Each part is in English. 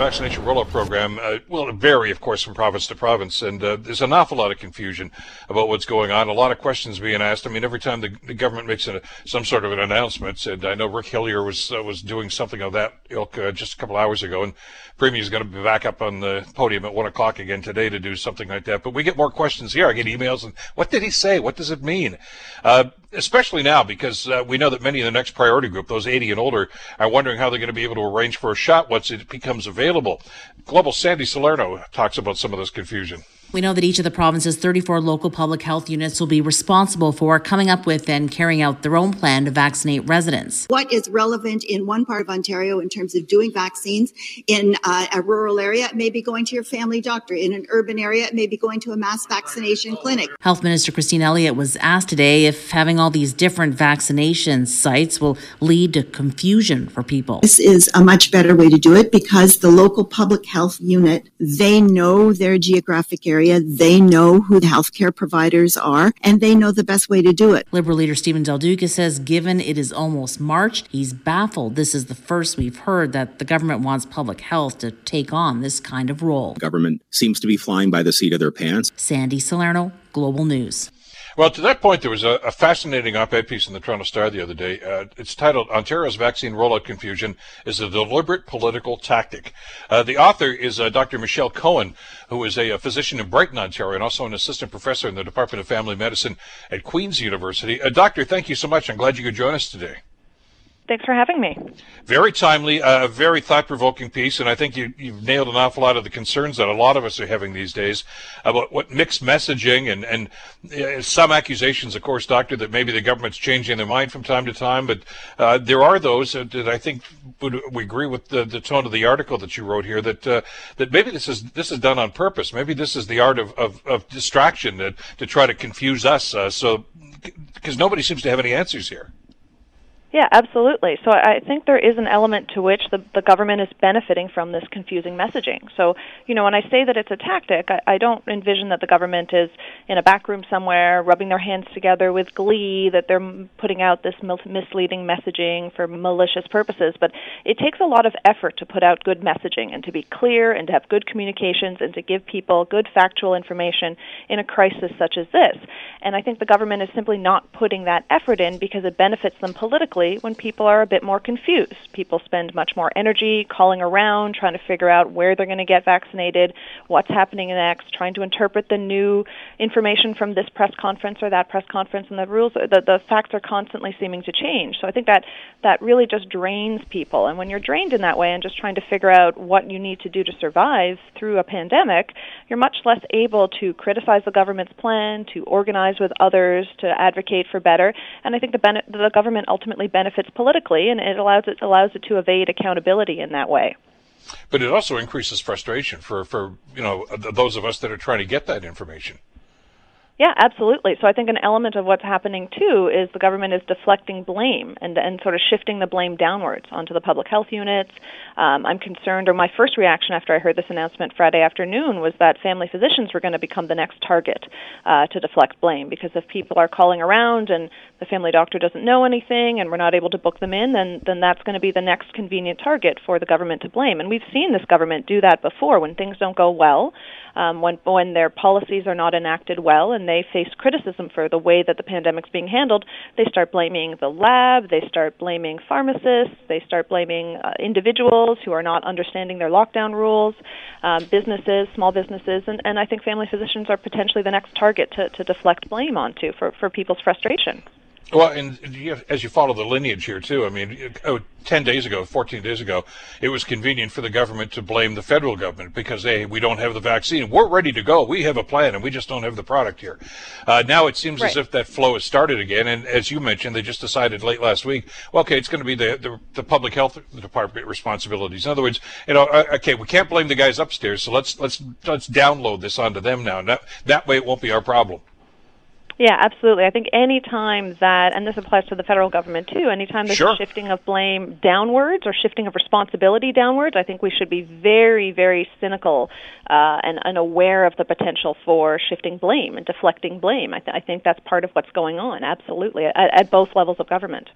vaccination rollout program uh, will vary, of course, from province to province, and uh, there's an awful lot of confusion about what's going on. A lot of questions being asked. I mean, every time the, the government makes a, some sort of an announcement, and I know Rick Hillier was uh, was doing something of that ilk uh, just a couple hours ago, and Premier is going to be back up on the podium at one o'clock again today to do something like that. But we get more questions here. I get emails, and what did he say? What does it mean? Uh, especially now because uh, we know that many in the next priority group, those 80 and older, are wondering how they're going to be able to arrange for a shot once it becomes available. Global Sandy Salerno talks about some of this confusion. We know that each of the province's 34 local public health units will be responsible for coming up with and carrying out their own plan to vaccinate residents. What is relevant in one part of Ontario in terms of doing vaccines in uh, a rural area, it may be going to your family doctor. In an urban area, it may be going to a mass vaccination clinic. Health Minister Christine Elliott was asked today if having all these different vaccination sites will lead to confusion for people. This is a much better way to do it because the local public health unit, they know their geographic area area. They know who the healthcare providers are, and they know the best way to do it. Liberal leader Steven Del Duca says, given it is almost March, he's baffled. This is the first we've heard that the government wants public health to take on this kind of role. Government seems to be flying by the seat of their pants. Sandy Salerno, Global News. Well, to that point, there was a, a fascinating op-ed piece in the Toronto Star the other day. Uh, it's titled "Ontario's Vaccine Rollout Confusion is a Deliberate Political Tactic." Uh, the author is uh, Dr. Michelle Cohen, who is a, a, physician in Brighton, Ontario, and also an assistant professor in the Department of Family Medicine at Queen's University. Uh, doctor, thank you so much. I'm glad you could join us today. Thanks for having me. Very timely, a uh, very thought-provoking piece, and I think you, have nailed an awful lot of the concerns that a lot of us are having these days about what mixed messaging and and uh, some accusations, of course, doctor, that maybe the government's changing their mind from time to time. But uh, there are those that, that I think would we agree with the, the, tone of the article that you wrote here that uh, that maybe this is this is done on purpose. Maybe this is the art of of, of distraction to try to confuse us. Uh, so because nobody seems to have any answers here. Yeah, absolutely. So I think there is an element to which the, the government is benefiting from this confusing messaging. So, you know, when I say that it's a tactic, I, I don't envision that the government is in a back room somewhere rubbing their hands together with glee, that they're putting out this misleading messaging for malicious purposes. But it takes a lot of effort to put out good messaging and to be clear and to have good communications and to give people good factual information in a crisis such as this. And I think the government is simply not putting that effort in because it benefits them politically when people are a bit more confused. People spend much more energy calling around, trying to figure out where they're going to get vaccinated, what's happening next, trying to interpret the new information from this press conference or that press conference, and the rules, the, the facts are constantly seeming to change. So I think that that really just drains people. And when you're drained in that way and just trying to figure out what you need to do to survive through a pandemic, you're much less able to criticize the government's plan, to organize with others, to advocate for better. And I think the, ben- the government ultimately benefits politically, and it allows it allows it to evade accountability in that way. But it also increases frustration for for you know those of us that are trying to get that information. Yeah, absolutely. So I think an element of what's happening too is the government is deflecting blame and and sort of shifting the blame downwards onto the public health units. Um, I'm concerned, or my first reaction after I heard this announcement Friday afternoon was that family physicians were going to become the next target uh, to deflect blame because if people are calling around and the family doctor doesn't know anything and we're not able to book them in, then then that's going to be the next convenient target for the government to blame. And we've seen this government do that before when things don't go well um, when when their policies are not enacted well and they face criticism for the way that the pandemic's being handled, they start blaming the lab, they start blaming pharmacists, they start blaming uh, individuals who are not understanding their lockdown rules, um, businesses, small businesses, and, and I think family physicians are potentially the next target to, to deflect blame onto for, for people's frustration. Well, and you have, as you follow the lineage here too, I mean, oh, 10 days ago, 14 days ago, it was convenient for the government to blame the federal government because, hey, we don't have the vaccine. We're ready to go. We have a plan and we just don't have the product here. Uh, now it seems right. as if that flow has started again. And as you mentioned, they just decided late last week, well, okay, it's going to be the, the, the public health department responsibilities. In other words, you know, uh, okay, we can't blame the guys upstairs. So let's, let's, let's download this onto them now. That, that way it won't be our problem. Yeah, absolutely. I think any time that, and this applies to the federal government too, anytime there's sure. shifting of blame downwards or shifting of responsibility downwards, I think we should be very, very cynical uh, and unaware of the potential for shifting blame and deflecting blame. I, th- I think that's part of what's going on, absolutely, at, at both levels of government.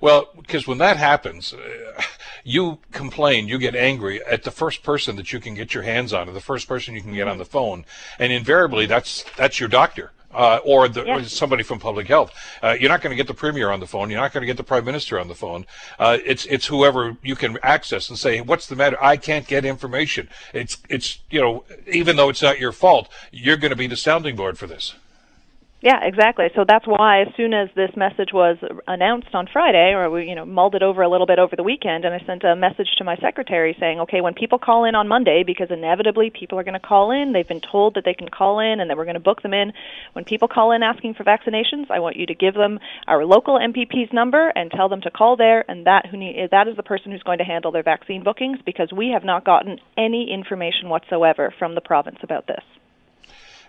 Well, because when that happens, uh, you complain, you get angry at the first person that you can get your hands on, or the first person you can get on the phone, and invariably that's that's your doctor uh, or, the, or, somebody from public health. Uh, you're not going to get the premier on the phone. You're not going to get the prime minister on the phone. Uh, it's it's whoever you can access and say, "What's the matter? I can't get information." It's it's you know, even though it's not your fault, you're going to be the sounding board for this. Yeah, exactly. So that's why, as soon as this message was announced on Friday, or we, you know, mulled it over a little bit over the weekend, and I sent a message to my secretary saying, okay, when people call in on Monday, because inevitably people are going to call in, they've been told that they can call in, and that we're going to book them in. When people call in asking for vaccinations, I want you to give them our local MPP's number and tell them to call there, and that who need, that is the person who's going to handle their vaccine bookings, because we have not gotten any information whatsoever from the province about this.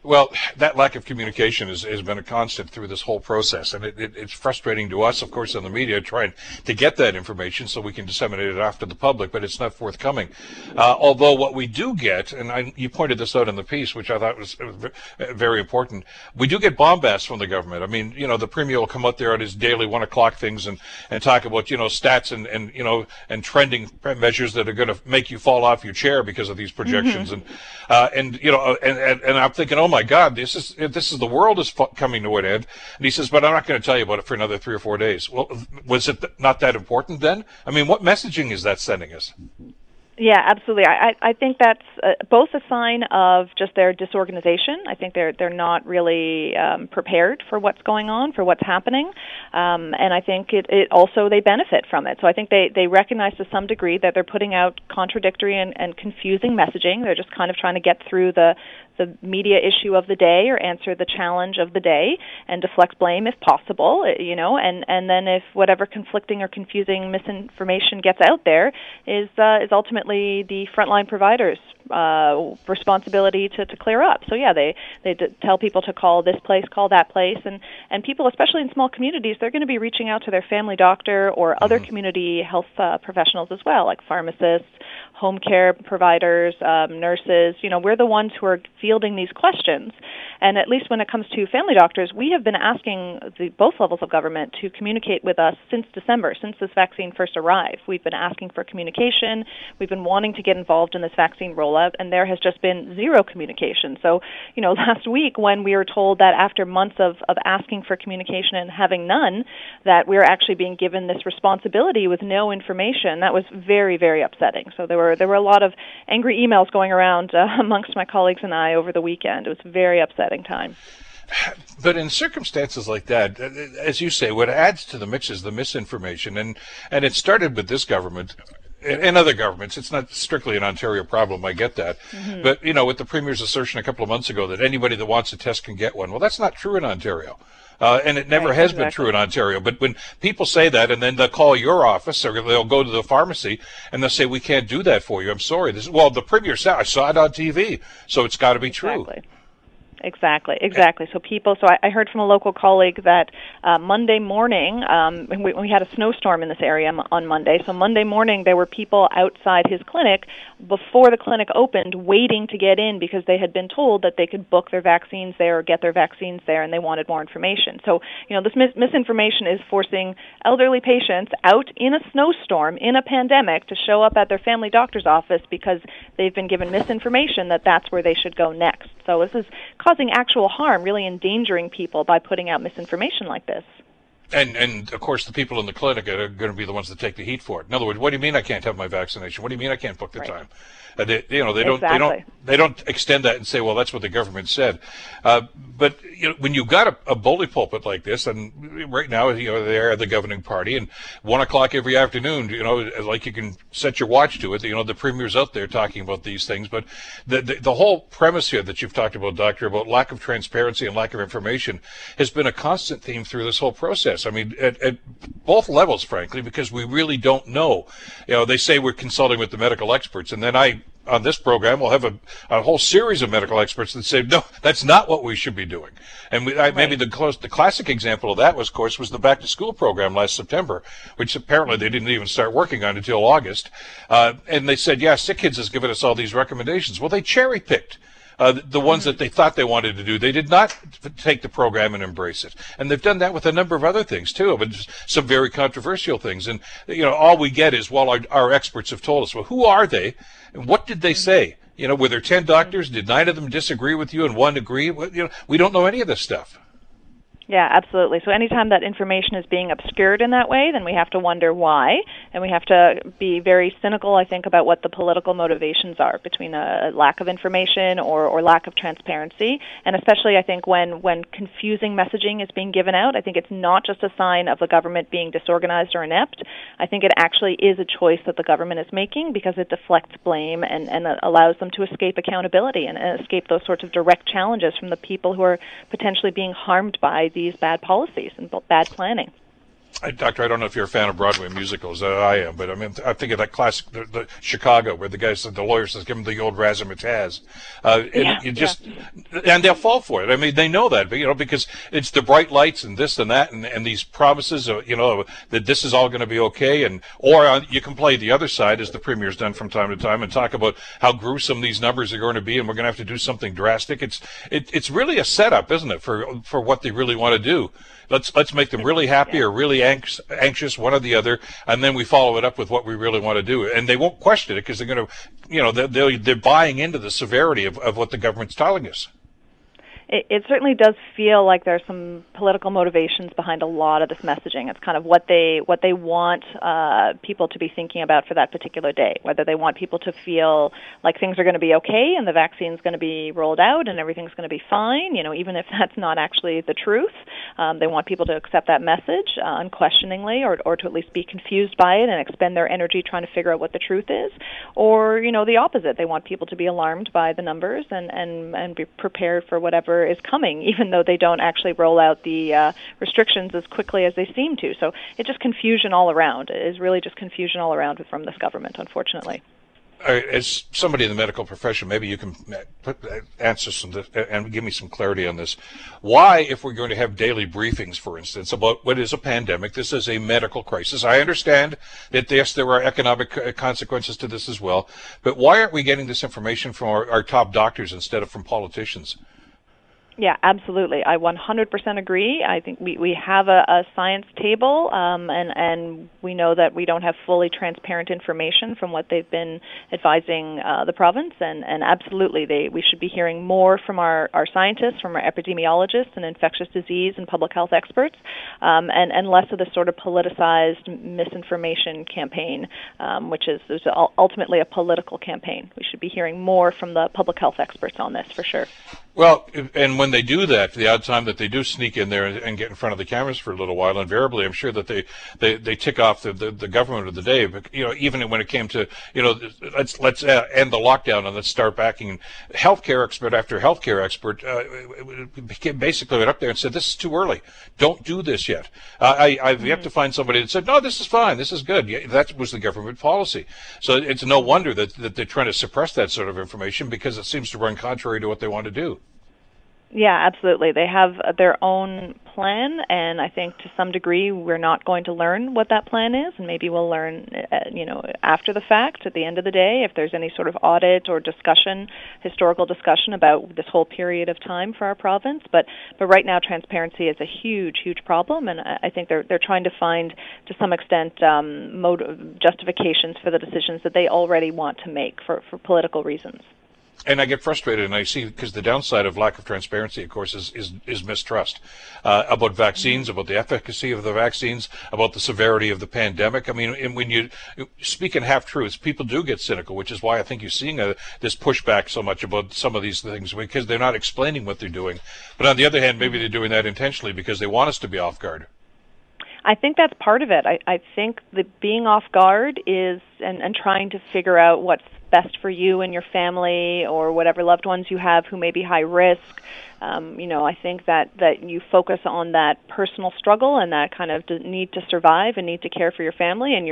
Well, that lack of communication has, has been a constant through this whole process, and it, it, it's frustrating to us, of course, in the media, trying to get that information so we can disseminate it off to the public, but it's not forthcoming. Uh, although what we do get, and I, you pointed this out in the piece, which I thought was very important, we do get bombast from the government. I mean, you know, the premier will come out there at his daily one o'clock things and, and talk about, you know, stats and, and you know, and trending measures that are going to make you fall off your chair because of these projections, mm-hmm. and uh, and you know, and, and and I'm thinking, oh my God, this is this is the world is coming to an end. And he says, but I'm not going to tell you about it for another three or four days. Well, was it not that important then? I mean, what messaging is that sending us? Yeah, absolutely. I, I think that's uh, both a sign of just their disorganization. I think they're they're not really um, prepared for what's going on, for what's happening, um, and I think it, it also they benefit from it. So I think they they recognize to some degree that they're putting out contradictory and, and confusing messaging. They're just kind of trying to get through the the media issue of the day or answer the challenge of the day and deflect blame if possible uh, you know and and then if whatever conflicting or confusing misinformation gets out there is uh, is ultimately the frontline providers uh, responsibility to, to clear up. So yeah, they they d- tell people to call this place, call that place, and and people, especially in small communities, they're going to be reaching out to their family doctor or other mm-hmm. community health uh, professionals as well, like pharmacists, home care providers, um, nurses. You know, we're the ones who are fielding these questions. And at least when it comes to family doctors, we have been asking the, both levels of government to communicate with us since December, since this vaccine first arrived. We've been asking for communication. We've been wanting to get involved in this vaccine rollout, and there has just been zero communication. So, you know, last week when we were told that after months of, of asking for communication and having none, that we are actually being given this responsibility with no information, that was very, very upsetting. So there were there were a lot of angry emails going around uh, amongst my colleagues and I over the weekend. It was very upsetting time. But in circumstances like that, as you say, what adds to the mix is the misinformation, and and it started with this government and other governments. It's not strictly an Ontario problem. I get that, mm-hmm. but you know, with the premier's assertion a couple of months ago that anybody that wants a test can get one. Well, that's not true in Ontario. Uh, and it never right, has exactly. been true in Ontario. But when people say that, and then they'll call your office, or they'll go to the pharmacy, and they'll say, "We can't do that for you. I'm sorry." This, is well, the premier said, "I saw it on TV, so it's got to be exactly. true." Exactly, exactly. So people, so I, I heard from a local colleague that uh, Monday morning, um, we, we had a snowstorm in this area on Monday. So Monday morning, there were people outside his clinic before the clinic opened, waiting to get in because they had been told that they could book their vaccines there or get their vaccines there, and they wanted more information. So you know, this mis- misinformation is forcing elderly patients out in a snowstorm in a pandemic to show up at their family doctor's office because they've been given misinformation that that's where they should go next. So this is causing actual harm, really endangering people by putting out misinformation like this. And and of course the people in the clinic are going to be the ones that take the heat for it. In other words, what do you mean I can't have my vaccination? What do you mean I can't book the right. time? Uh, they, you know, they don't, exactly. they don't, they don't extend that and say, well, that's what the government said. Uh, but you know, when you've got a, a bully pulpit like this, and right now, you know, they're the governing party, and one o'clock every afternoon, you know, like you can set your watch to it. You know, the premier's out there talking about these things, but the, the, the whole premise here that you've talked about, doctor, about lack of transparency and lack of information, has been a constant theme through this whole process. I mean, at, at both levels, frankly, because we really don't know. You know, they say we're consulting with the medical experts, and then I on this program, we'll have a, a whole series of medical experts that say, no, that's not what we should be doing. And we, I, right. maybe the close, the classic example of that was, of course, was the back to school program last September, which apparently they didn't even start working on until August. Uh, and they said, yeah, Sick Kids has given us all these recommendations. Well, they cherry picked. Uh, the, the ones that they thought they wanted to do. They did not take the program and embrace it. And they've done that with a number of other things too, but some very controversial things. And, you know, all we get is, well, our, our experts have told us. Well, who are they? And what did they say? You know, were there 10 doctors? Did nine of them disagree with you and one agree? Well, you know, we don't know any of this stuff. Yeah, absolutely. So anytime that information is being obscured in that way, then we have to wonder why, and we have to be very cynical, I think, about what the political motivations are between a lack of information or, or lack of transparency, and especially I think when when confusing messaging is being given out, I think it's not just a sign of the government being disorganized or inept. I think it actually is a choice that the government is making because it deflects blame and, and allows them to escape accountability and, and escape those sorts of direct challenges from the people who are potentially being harmed by these bad policies and bad planning. I, Doctor, I don't know if you're a fan of Broadway musicals. Uh, I am, but I mean, I think of that classic, the, the Chicago, where the guy said, the lawyer says, "Give him the old razzmatazz," uh, and yeah, you just, yeah. and they'll fall for it. I mean, they know that, but you know, because it's the bright lights and this and that, and, and these promises, of, you know, that this is all going to be okay, and or uh, you can play the other side, as the premier's done from time to time, and talk about how gruesome these numbers are going to be, and we're going to have to do something drastic. It's it, it's really a setup, isn't it, for for what they really want to do. Let's let's make them really happy or really anx- anxious, one or the other, and then we follow it up with what we really want to do. And they won't question it because they're going to, you know, they're, they're buying into the severity of, of what the government's telling us it, it certainly does feel like there's some political motivations behind a lot of this messaging. It's kind of what they what they want uh, people to be thinking about for that particular day. Whether they want people to feel like things are going to be okay and the vaccine's going to be rolled out and everything's going to be fine. You know, even if that's not actually the truth, um, they want people to accept that message uh, unquestioningly, or or to at least be confused by it and expend their energy trying to figure out what the truth is. Or you know, the opposite. They want people to be alarmed by the numbers and and and be prepared for whatever is coming, even though they don't actually roll out the uh, restrictions as quickly as they seem to. So it's just confusion all around. It is really just confusion all around from this government, unfortunately as somebody in the medical profession, maybe you can uh, put, uh, answer some uh, and give me some clarity on this. Why, if we're going to have daily briefings, for instance, about what is a pandemic, this is a medical crisis. I understand that yes, there are economic consequences to this as well, but why aren't we getting this information from our, our top doctors instead of from politicians? Yeah, absolutely. I 100% agree. I think we, we have a, a science table, um, and, and we know that we don't have fully transparent information from what they've been advising uh, the province, and, and absolutely, they, we should be hearing more from our, our scientists, from our epidemiologists and infectious disease and public health experts, um, and, and less of the sort of politicized misinformation campaign, um, which is, is ultimately a political campaign. We should be hearing more from the public health experts on this for sure. Well, and when they do that, the odd time that they do sneak in there and get in front of the cameras for a little while, invariably, I'm sure that they, they, they tick off the, the, the government of the day. But, you know, even when it came to, you know, let's, let's uh, end the lockdown and let's start backing healthcare expert after healthcare expert, uh, basically went up there and said, this is too early. Don't do this yet. Uh, I, I've mm-hmm. yet to find somebody that said, no, this is fine. This is good. Yeah, that was the government policy. So it's no wonder that, that they're trying to suppress that sort of information because it seems to run contrary to what they want to do. Yeah, absolutely. They have their own plan, and I think to some degree we're not going to learn what that plan is, and maybe we'll learn, uh, you know, after the fact. At the end of the day, if there's any sort of audit or discussion, historical discussion about this whole period of time for our province. But but right now, transparency is a huge, huge problem, and I think they're they're trying to find, to some extent, um, motive, justifications for the decisions that they already want to make for for political reasons and I get frustrated, and I see because the downside of lack of transparency, of course, is is, is mistrust uh, about vaccines, about the efficacy of the vaccines, about the severity of the pandemic. I mean, when you speak in half truths, people do get cynical, which is why I think you're seeing a, this pushback so much about some of these things because they're not explaining what they're doing. But on the other hand, maybe they're doing that intentionally because they want us to be off guard. I think that's part of it. I, I think that being off guard is and, and trying to figure out what's best for you and your family or whatever loved ones you have who may be high risk um, you know, I think that that you focus on that personal struggle and that kind of need to survive and need to care for your family, and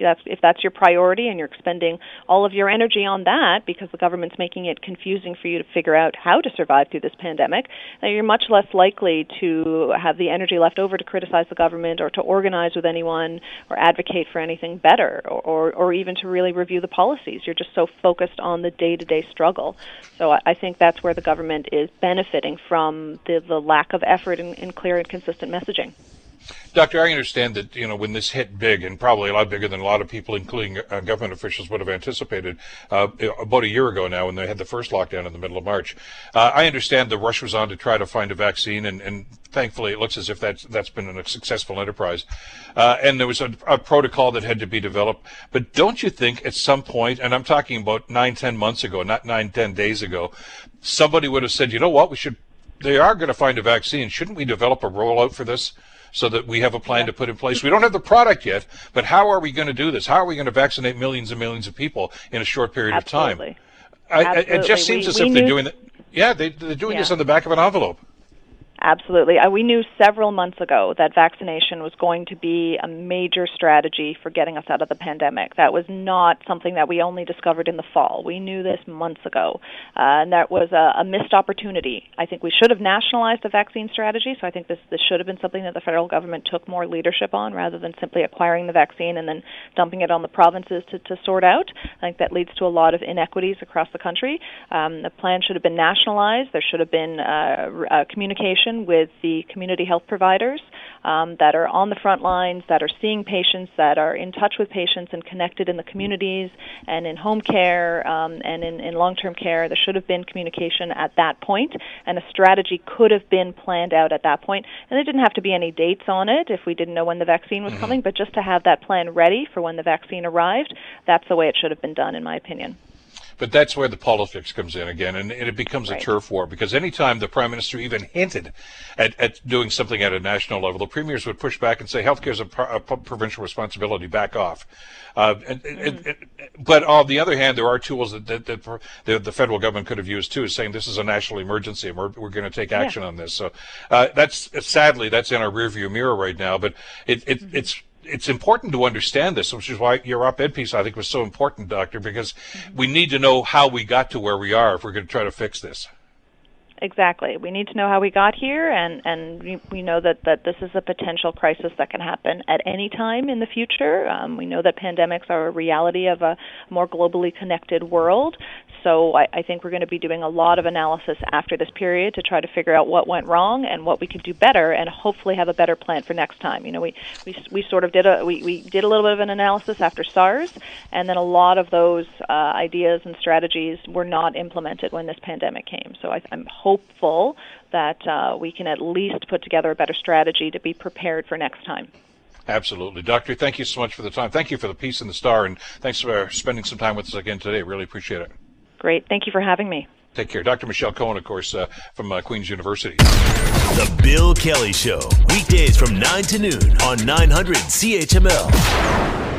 that's if that's your priority, and you're expending all of your energy on that because the government's making it confusing for you to figure out how to survive through this pandemic, then you're much less likely to have the energy left over to criticize the government or to organize with anyone or advocate for anything better or, or, or even to really review the policies. You're just so focused on the day-to-day struggle. So I, I think that's where the government is benefiting from the, the lack of effort in, in clear and consistent messaging. Doctor, I understand that you know when this hit big and probably a lot bigger than a lot of people, including uh, government officials, would have anticipated. Uh, about a year ago now, when they had the first lockdown in the middle of March, uh, I understand the rush was on to try to find a vaccine, and, and thankfully it looks as if that's that's been a successful enterprise. Uh, and there was a, a, protocol that had to be developed. But don't you think at some point, and I'm talking about nine, ten months ago, not nine, ten days ago, somebody would have said, you know what, we should. They are going to find a vaccine. Shouldn't we develop a rollout for this? So that we have a plan yeah. to put in place. We don't have the product yet, but how are we going to do this? How are we going to vaccinate millions and millions of people in a short period Absolutely. of time? I, it just seems we, as if they're doing that. Yeah, they, they're doing yeah. this on the back of an envelope. Absolutely. Uh, we knew several months ago that vaccination was going to be a major strategy for getting us out of the pandemic. That was not something that we only discovered in the fall. We knew this months ago, uh, and that was a, a missed opportunity. I think we should have nationalized the vaccine strategy, so I think this, this should have been something that the federal government took more leadership on rather than simply acquiring the vaccine and then dumping it on the provinces to, to sort out. I think that leads to a lot of inequities across the country. Um, the plan should have been nationalized. There should have been uh, uh, with the community health providers um, that are on the front lines, that are seeing patients, that are in touch with patients and connected in the communities and in home care um, and in, in long term care. There should have been communication at that point, and a strategy could have been planned out at that point. And there didn't have to be any dates on it if we didn't know when the vaccine was mm-hmm. coming, but just to have that plan ready for when the vaccine arrived, that's the way it should have been done, in my opinion. But that's where the politics comes in again, and, and it becomes right. a turf war because anytime the prime minister even hinted at, at doing something at a national level, the premiers would push back and say healthcare is a, a provincial responsibility. Back off. Uh, and, mm. but on the other hand, there are tools that, that, that the, the, federal government could have used too, saying this is a national emergency and we're, we're going to take action yeah. on this. So uh, that's sadly that's in our rearview mirror right now. But it, it mm-hmm. it's it's important to understand this, which is why your op-ed piece I think was so important, Doctor, because we need to know how we got to where we are if we're going to try to fix this. Exactly. We need to know how we got here, and and we, we know that that this is a potential crisis that can happen at any time in the future. Um, we know that pandemics are a reality of a more globally connected world. So I, I think we're going to be doing a lot of analysis after this period to try to figure out what went wrong and what we could do better, and hopefully have a better plan for next time. You know, we we we sort of did a we we did a little bit of an analysis after SARS, and then a lot of those uh, ideas and strategies were not implemented when this pandemic came. So I, I'm hopeful that uh, we can at least put together a better strategy to be prepared for next time. Absolutely. Doctor, thank you so much for the time. Thank you for the piece in the star, and thanks for spending some time with us again today. Really appreciate it. Great. Thank you for having me. Take care. Dr. Michelle Cohen, of course, uh, from uh, Queen's University. The Bill Kelly Show, weekdays from 9 to noon on 900 CHML.